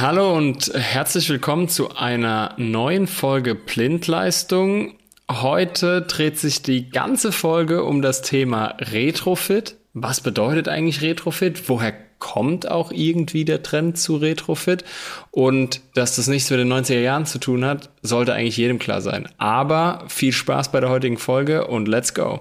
Hallo und herzlich willkommen zu einer neuen Folge Blindleistung. Heute dreht sich die ganze Folge um das Thema Retrofit. Was bedeutet eigentlich Retrofit? Woher kommt auch irgendwie der Trend zu Retrofit? Und dass das nichts mit den 90er Jahren zu tun hat, sollte eigentlich jedem klar sein. Aber viel Spaß bei der heutigen Folge und let's go.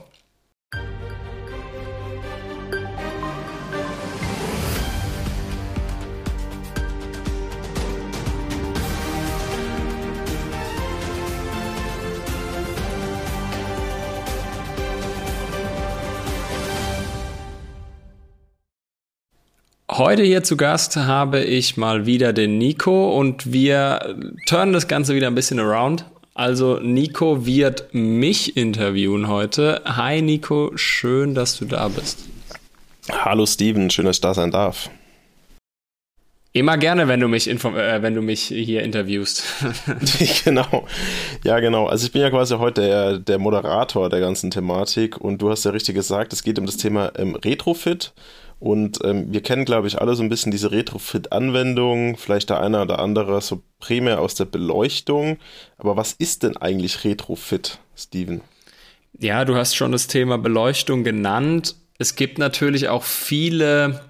Heute hier zu Gast habe ich mal wieder den Nico und wir turnen das Ganze wieder ein bisschen around. Also Nico wird mich interviewen heute. Hi Nico, schön, dass du da bist. Hallo Steven, schön, dass ich da sein darf. Immer gerne, wenn du mich, äh, wenn du mich hier interviewst. genau. Ja, genau. Also ich bin ja quasi heute der, der Moderator der ganzen Thematik und du hast ja richtig gesagt, es geht um das Thema ähm, Retrofit. Und ähm, wir kennen, glaube ich, alle so ein bisschen diese Retrofit-Anwendung, vielleicht der eine oder andere so primär aus der Beleuchtung. Aber was ist denn eigentlich Retrofit, Steven? Ja, du hast schon das Thema Beleuchtung genannt. Es gibt natürlich auch viele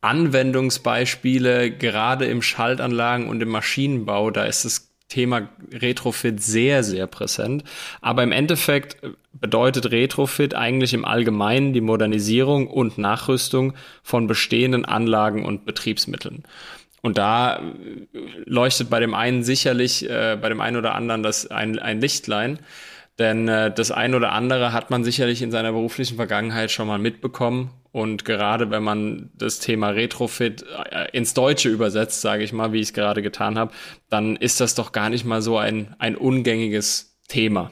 Anwendungsbeispiele, gerade im Schaltanlagen und im Maschinenbau. Da ist es Thema Retrofit sehr, sehr präsent. Aber im Endeffekt bedeutet Retrofit eigentlich im Allgemeinen die Modernisierung und Nachrüstung von bestehenden Anlagen und Betriebsmitteln. Und da leuchtet bei dem einen sicherlich, äh, bei dem einen oder anderen das ein, ein Lichtlein. Denn äh, das ein oder andere hat man sicherlich in seiner beruflichen Vergangenheit schon mal mitbekommen und gerade wenn man das Thema Retrofit äh, ins Deutsche übersetzt, sage ich mal, wie ich es gerade getan habe, dann ist das doch gar nicht mal so ein, ein ungängiges Thema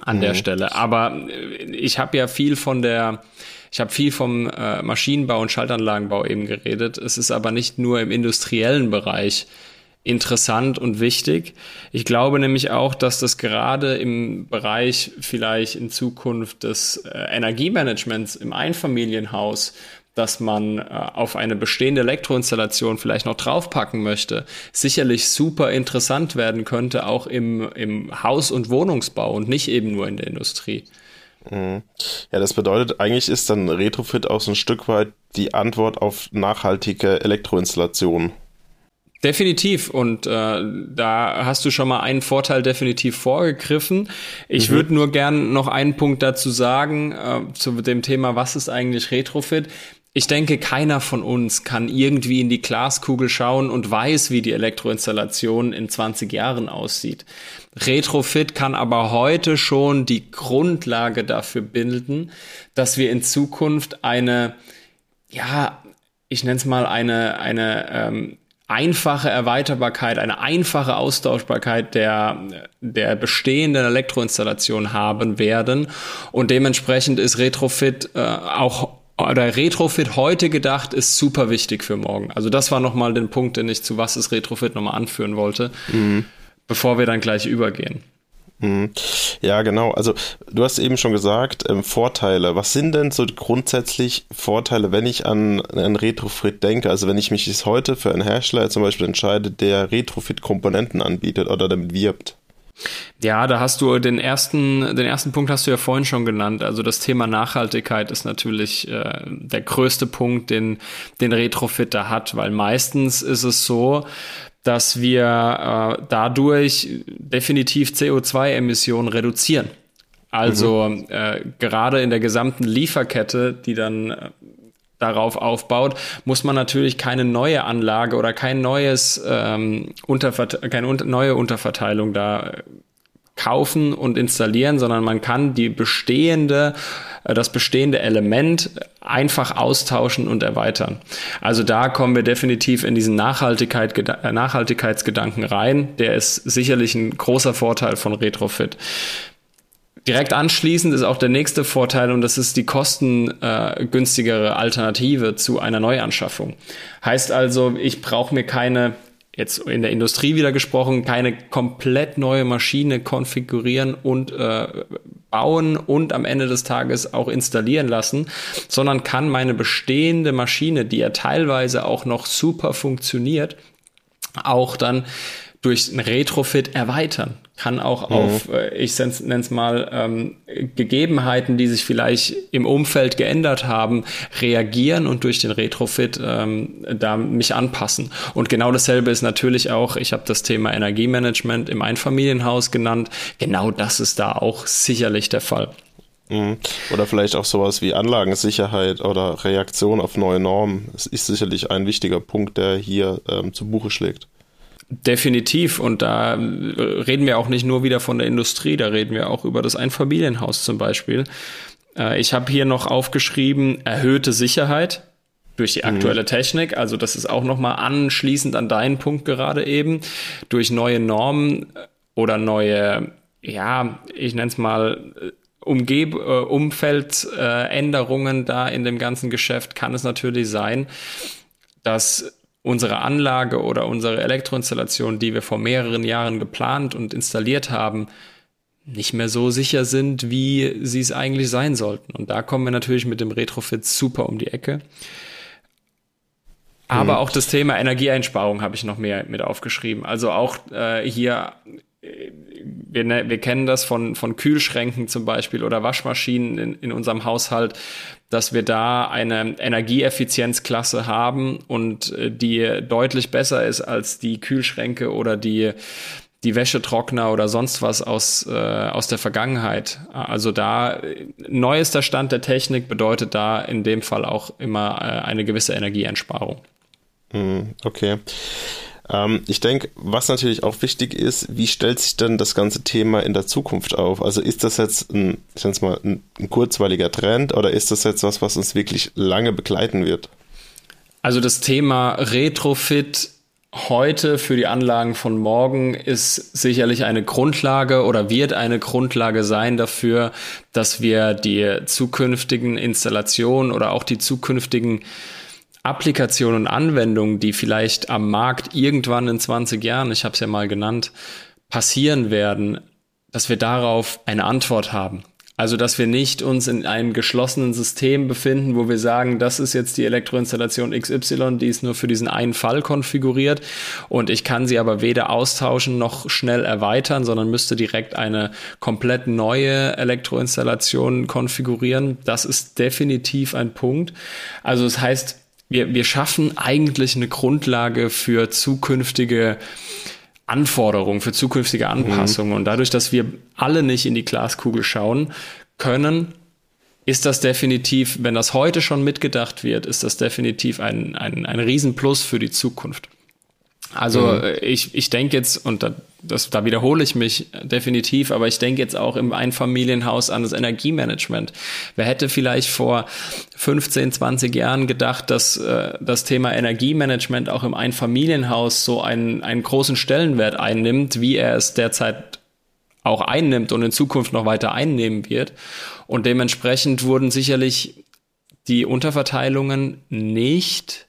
an mhm. der Stelle. Aber äh, ich habe ja viel von der, ich habe viel vom äh, Maschinenbau und Schaltanlagenbau eben geredet. Es ist aber nicht nur im industriellen Bereich interessant und wichtig. Ich glaube nämlich auch, dass das gerade im Bereich vielleicht in Zukunft des äh, Energiemanagements im Einfamilienhaus dass man äh, auf eine bestehende Elektroinstallation vielleicht noch draufpacken möchte, sicherlich super interessant werden könnte, auch im, im Haus- und Wohnungsbau und nicht eben nur in der Industrie. Mhm. Ja, das bedeutet, eigentlich ist dann Retrofit auch so ein Stück weit die Antwort auf nachhaltige Elektroinstallationen. Definitiv. Und äh, da hast du schon mal einen Vorteil definitiv vorgegriffen. Ich mhm. würde nur gern noch einen Punkt dazu sagen, äh, zu dem Thema, was ist eigentlich Retrofit? Ich denke, keiner von uns kann irgendwie in die Glaskugel schauen und weiß, wie die Elektroinstallation in 20 Jahren aussieht. Retrofit kann aber heute schon die Grundlage dafür bilden, dass wir in Zukunft eine, ja, ich nenne es mal eine, eine ähm, einfache Erweiterbarkeit, eine einfache Austauschbarkeit der, der bestehenden Elektroinstallation haben werden. Und dementsprechend ist Retrofit äh, auch oder Retrofit heute gedacht ist super wichtig für morgen. Also das war nochmal den Punkt, den ich zu was ist Retrofit nochmal anführen wollte, mhm. bevor wir dann gleich übergehen. Mhm. Ja, genau. Also du hast eben schon gesagt, ähm, Vorteile. Was sind denn so grundsätzlich Vorteile, wenn ich an einen Retrofit denke? Also wenn ich mich jetzt heute für einen Hersteller zum Beispiel entscheide, der Retrofit-Komponenten anbietet oder damit wirbt? Ja, da hast du den ersten, den ersten Punkt hast du ja vorhin schon genannt. Also das Thema Nachhaltigkeit ist natürlich äh, der größte Punkt, den, den Retrofit da hat, weil meistens ist es so, dass wir äh, dadurch definitiv CO2-Emissionen reduzieren. Also mhm. äh, gerade in der gesamten Lieferkette, die dann äh, darauf aufbaut, muss man natürlich keine neue Anlage oder kein neues ähm, Unterverte keine un neue Unterverteilung da kaufen und installieren, sondern man kann die bestehende, äh, das bestehende Element einfach austauschen und erweitern. Also da kommen wir definitiv in diesen Nachhaltigkeit, äh, Nachhaltigkeitsgedanken rein. Der ist sicherlich ein großer Vorteil von Retrofit. Direkt anschließend ist auch der nächste Vorteil und das ist die kostengünstigere Alternative zu einer Neuanschaffung. Heißt also, ich brauche mir keine jetzt in der Industrie wieder gesprochen, keine komplett neue Maschine konfigurieren und äh, bauen und am Ende des Tages auch installieren lassen, sondern kann meine bestehende Maschine, die ja teilweise auch noch super funktioniert, auch dann durch ein Retrofit erweitern. Kann auch mhm. auf, äh, ich nenne es mal, ähm, Gegebenheiten, die sich vielleicht im Umfeld geändert haben, reagieren und durch den Retrofit ähm, da mich anpassen. Und genau dasselbe ist natürlich auch, ich habe das Thema Energiemanagement im Einfamilienhaus genannt, genau das ist da auch sicherlich der Fall. Mhm. Oder vielleicht auch sowas wie Anlagensicherheit oder Reaktion auf neue Normen. Das ist sicherlich ein wichtiger Punkt, der hier ähm, zu Buche schlägt. Definitiv. Und da reden wir auch nicht nur wieder von der Industrie, da reden wir auch über das Einfamilienhaus zum Beispiel. Äh, ich habe hier noch aufgeschrieben, erhöhte Sicherheit durch die mhm. aktuelle. Technik. Also das ist auch nochmal anschließend an deinen Punkt gerade eben. Durch neue Normen oder neue, ja, ich nenne es mal, Umgeb äh, Umfeldänderungen äh, da in dem ganzen Geschäft kann es natürlich sein, dass unsere Anlage oder unsere Elektroinstallation, die wir vor mehreren Jahren geplant und installiert haben, nicht mehr so sicher sind, wie sie es eigentlich sein sollten. Und da kommen wir natürlich mit dem Retrofit super um die Ecke. Aber mhm. auch das Thema Energieeinsparung habe ich noch mehr mit aufgeschrieben. Also auch äh, hier wir, ne, wir kennen das von, von Kühlschränken zum Beispiel oder Waschmaschinen in, in unserem Haushalt, dass wir da eine Energieeffizienzklasse haben und äh, die deutlich besser ist als die Kühlschränke oder die, die Wäschetrockner oder sonst was aus, äh, aus der Vergangenheit. Also da neuester Stand der Technik bedeutet da in dem Fall auch immer äh, eine gewisse Energieeinsparung. Hm, okay. Ähm, ich denke, was natürlich auch wichtig ist, wie stellt sich denn das ganze Thema in der Zukunft auf? Also ist das jetzt ein, ich nenne mal, ein, ein kurzweiliger Trend oder ist das jetzt was, was uns wirklich lange begleiten wird? Also das Thema Retrofit heute für die Anlagen von morgen ist sicherlich eine Grundlage oder wird eine Grundlage sein dafür, dass wir die zukünftigen Installationen oder auch die zukünftigen Applikationen und Anwendungen, die vielleicht am Markt irgendwann in 20 Jahren, ich habe es ja mal genannt, passieren werden, dass wir darauf eine Antwort haben. Also, dass wir nicht uns in einem geschlossenen System befinden, wo wir sagen, das ist jetzt die Elektroinstallation XY, die ist nur für diesen einen Fall konfiguriert und ich kann sie aber weder austauschen noch schnell erweitern, sondern müsste direkt eine komplett neue Elektroinstallation konfigurieren. Das ist definitiv ein Punkt. Also, das heißt, wir, wir schaffen eigentlich eine Grundlage für zukünftige Anforderungen, für zukünftige Anpassungen. Mhm. Und dadurch, dass wir alle nicht in die Glaskugel schauen können, ist das definitiv, wenn das heute schon mitgedacht wird, ist das definitiv ein, ein, ein Riesenplus für die Zukunft. Also mhm. Äh, ich, ich denke jetzt, und da, das, da wiederhole ich mich definitiv, aber ich denke jetzt auch im Einfamilienhaus an das Energiemanagement. Wer hätte vielleicht vor 15, 20 Jahren gedacht, dass äh, das Thema Energiemanagement auch im Einfamilienhaus so einen, einen großen Stellenwert einnimmt, wie er es derzeit auch einnimmt und in Zukunft noch weiter einnehmen wird. Und dementsprechend wurden sicherlich die Unterverteilungen nicht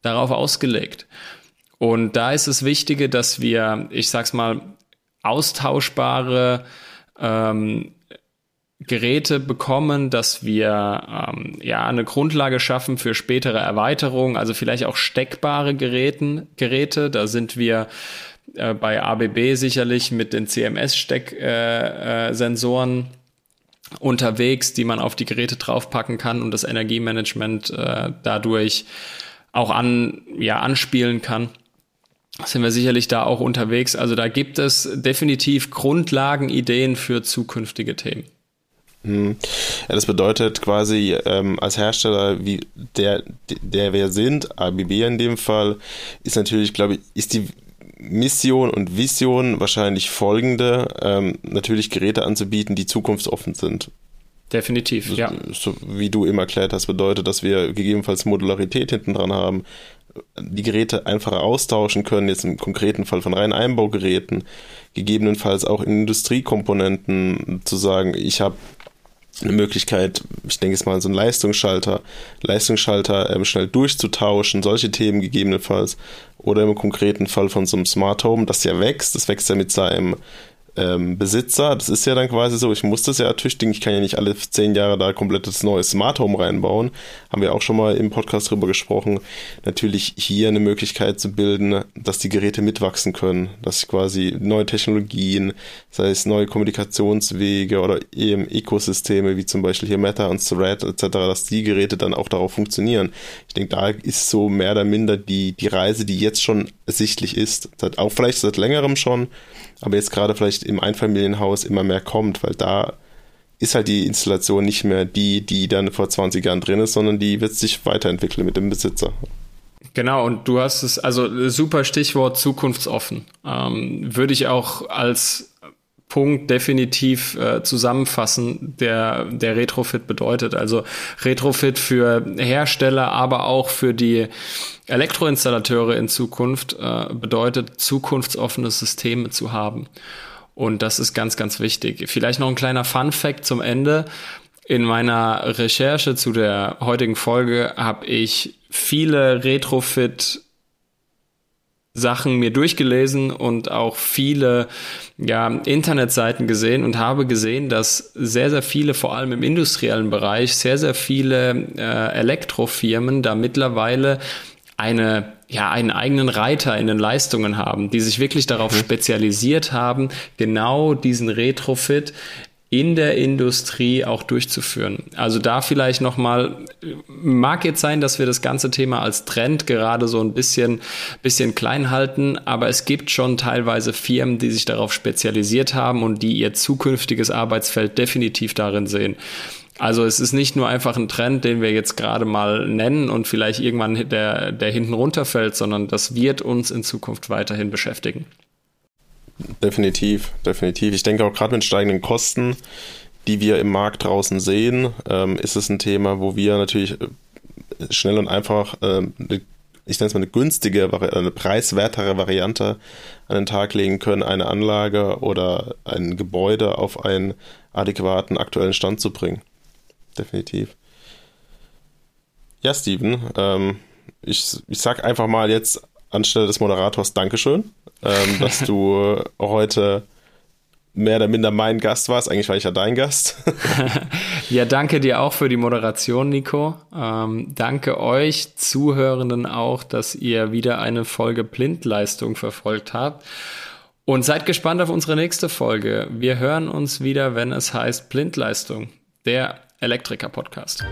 darauf ausgelegt. Und da ist es Wichtige, dass wir, ich sag's mal, austauschbare ähm, Geräte bekommen, dass wir ähm, ja eine Grundlage schaffen für spätere Erweiterungen, also vielleicht auch steckbare Geräten, Geräte. Da sind wir äh, bei ABB sicherlich mit den CMS-Stecksensoren äh, äh, unterwegs, die man auf die Geräte draufpacken kann und das Energiemanagement äh, dadurch auch an, ja, anspielen kann sind wir sicherlich da auch unterwegs. Also da gibt es definitiv Grundlagenideen für zukünftige Themen. Hm. Ja, das bedeutet quasi ähm, als Hersteller, wie der, der wir sind, ABB in dem Fall, ist natürlich, glaube ich, ist die Mission und Vision wahrscheinlich folgende, ähm, natürlich Geräte anzubieten, die zukunftsoffen sind. Definitiv, so, ja. So, wie du eben erklärt hast, bedeutet, dass wir gegebenenfalls Modularität hinten dran haben, die Geräte einfacher austauschen können, jetzt im konkreten Fall von reinen Einbaugeräten, gegebenenfalls auch in Industriekomponenten zu sagen, ich habe eine Möglichkeit, ich denke es mal, so einen Leistungsschalter, Leistungsschalter ähm, schnell durchzutauschen, solche Themen gegebenenfalls. Oder im konkreten Fall von so einem Smart Home, das ja wächst, das wächst ja mit seinem ähm, Besitzer, das ist ja dann quasi so, ich muss das ja ertüchtigen, ich kann ja nicht alle zehn Jahre da komplettes neues Smart Home reinbauen. Haben wir auch schon mal im Podcast drüber gesprochen. Natürlich hier eine Möglichkeit zu bilden, dass die Geräte mitwachsen können, dass quasi neue Technologien, sei es neue Kommunikationswege oder eben Ökosysteme, wie zum Beispiel hier Meta und Thread etc., dass die Geräte dann auch darauf funktionieren. Ich denke, da ist so mehr oder minder die, die Reise, die jetzt schon ersichtlich ist, seit, auch vielleicht seit längerem schon, aber jetzt gerade vielleicht im Einfamilienhaus immer mehr kommt, weil da ist halt die Installation nicht mehr die, die dann vor 20 Jahren drin ist, sondern die wird sich weiterentwickeln mit dem Besitzer. Genau, und du hast es, also super Stichwort zukunftsoffen. Ähm, würde ich auch als Punkt definitiv äh, zusammenfassen, der, der Retrofit bedeutet. Also Retrofit für Hersteller, aber auch für die Elektroinstallateure in Zukunft äh, bedeutet, zukunftsoffene Systeme zu haben. Und das ist ganz, ganz wichtig. Vielleicht noch ein kleiner Fun fact zum Ende. In meiner Recherche zu der heutigen Folge habe ich viele Retrofit Sachen mir durchgelesen und auch viele ja, Internetseiten gesehen und habe gesehen, dass sehr, sehr viele, vor allem im industriellen Bereich, sehr, sehr viele äh, Elektrofirmen da mittlerweile eine ja, einen eigenen Reiter in den Leistungen haben, die sich wirklich darauf mhm. spezialisiert haben, genau diesen Retrofit in der Industrie auch durchzuführen. Also da vielleicht nochmal, mag jetzt sein, dass wir das ganze Thema als Trend gerade so ein bisschen, bisschen klein halten, aber es gibt schon teilweise Firmen, die sich darauf spezialisiert haben und die ihr zukünftiges Arbeitsfeld definitiv darin sehen. Also es ist nicht nur einfach ein Trend, den wir jetzt gerade mal nennen und vielleicht irgendwann der, der hinten runterfällt, sondern das wird uns in Zukunft weiterhin beschäftigen. Definitiv, definitiv. Ich denke auch gerade mit steigenden Kosten, die wir im Markt draußen sehen, ähm, ist es ein Thema, wo wir natürlich äh, schnell und einfach äh, eine, ich nenne es mal eine günstige, eine preiswertere Variante an den Tag legen können, eine Anlage oder ein Gebäude auf einen adäquaten aktuellen Stand zu bringen. Definitiv. Ja, Steven, ähm, ich, ich sag einfach mal jetzt anstelle des Moderators Dankeschön ähm, dass du heute mehr oder minder mein Gast warst. Eigentlich war ich ja dein Gast. ja, danke dir auch für die Moderation, Nico. Ähm, danke euch Zuhörenden auch, dass ihr wieder eine Folge Blindleistung verfolgt habt. Und seid gespannt auf unsere nächste Folge. Wir hören uns wieder, wenn es heißt Blindleistung, der Elektriker-Podcast.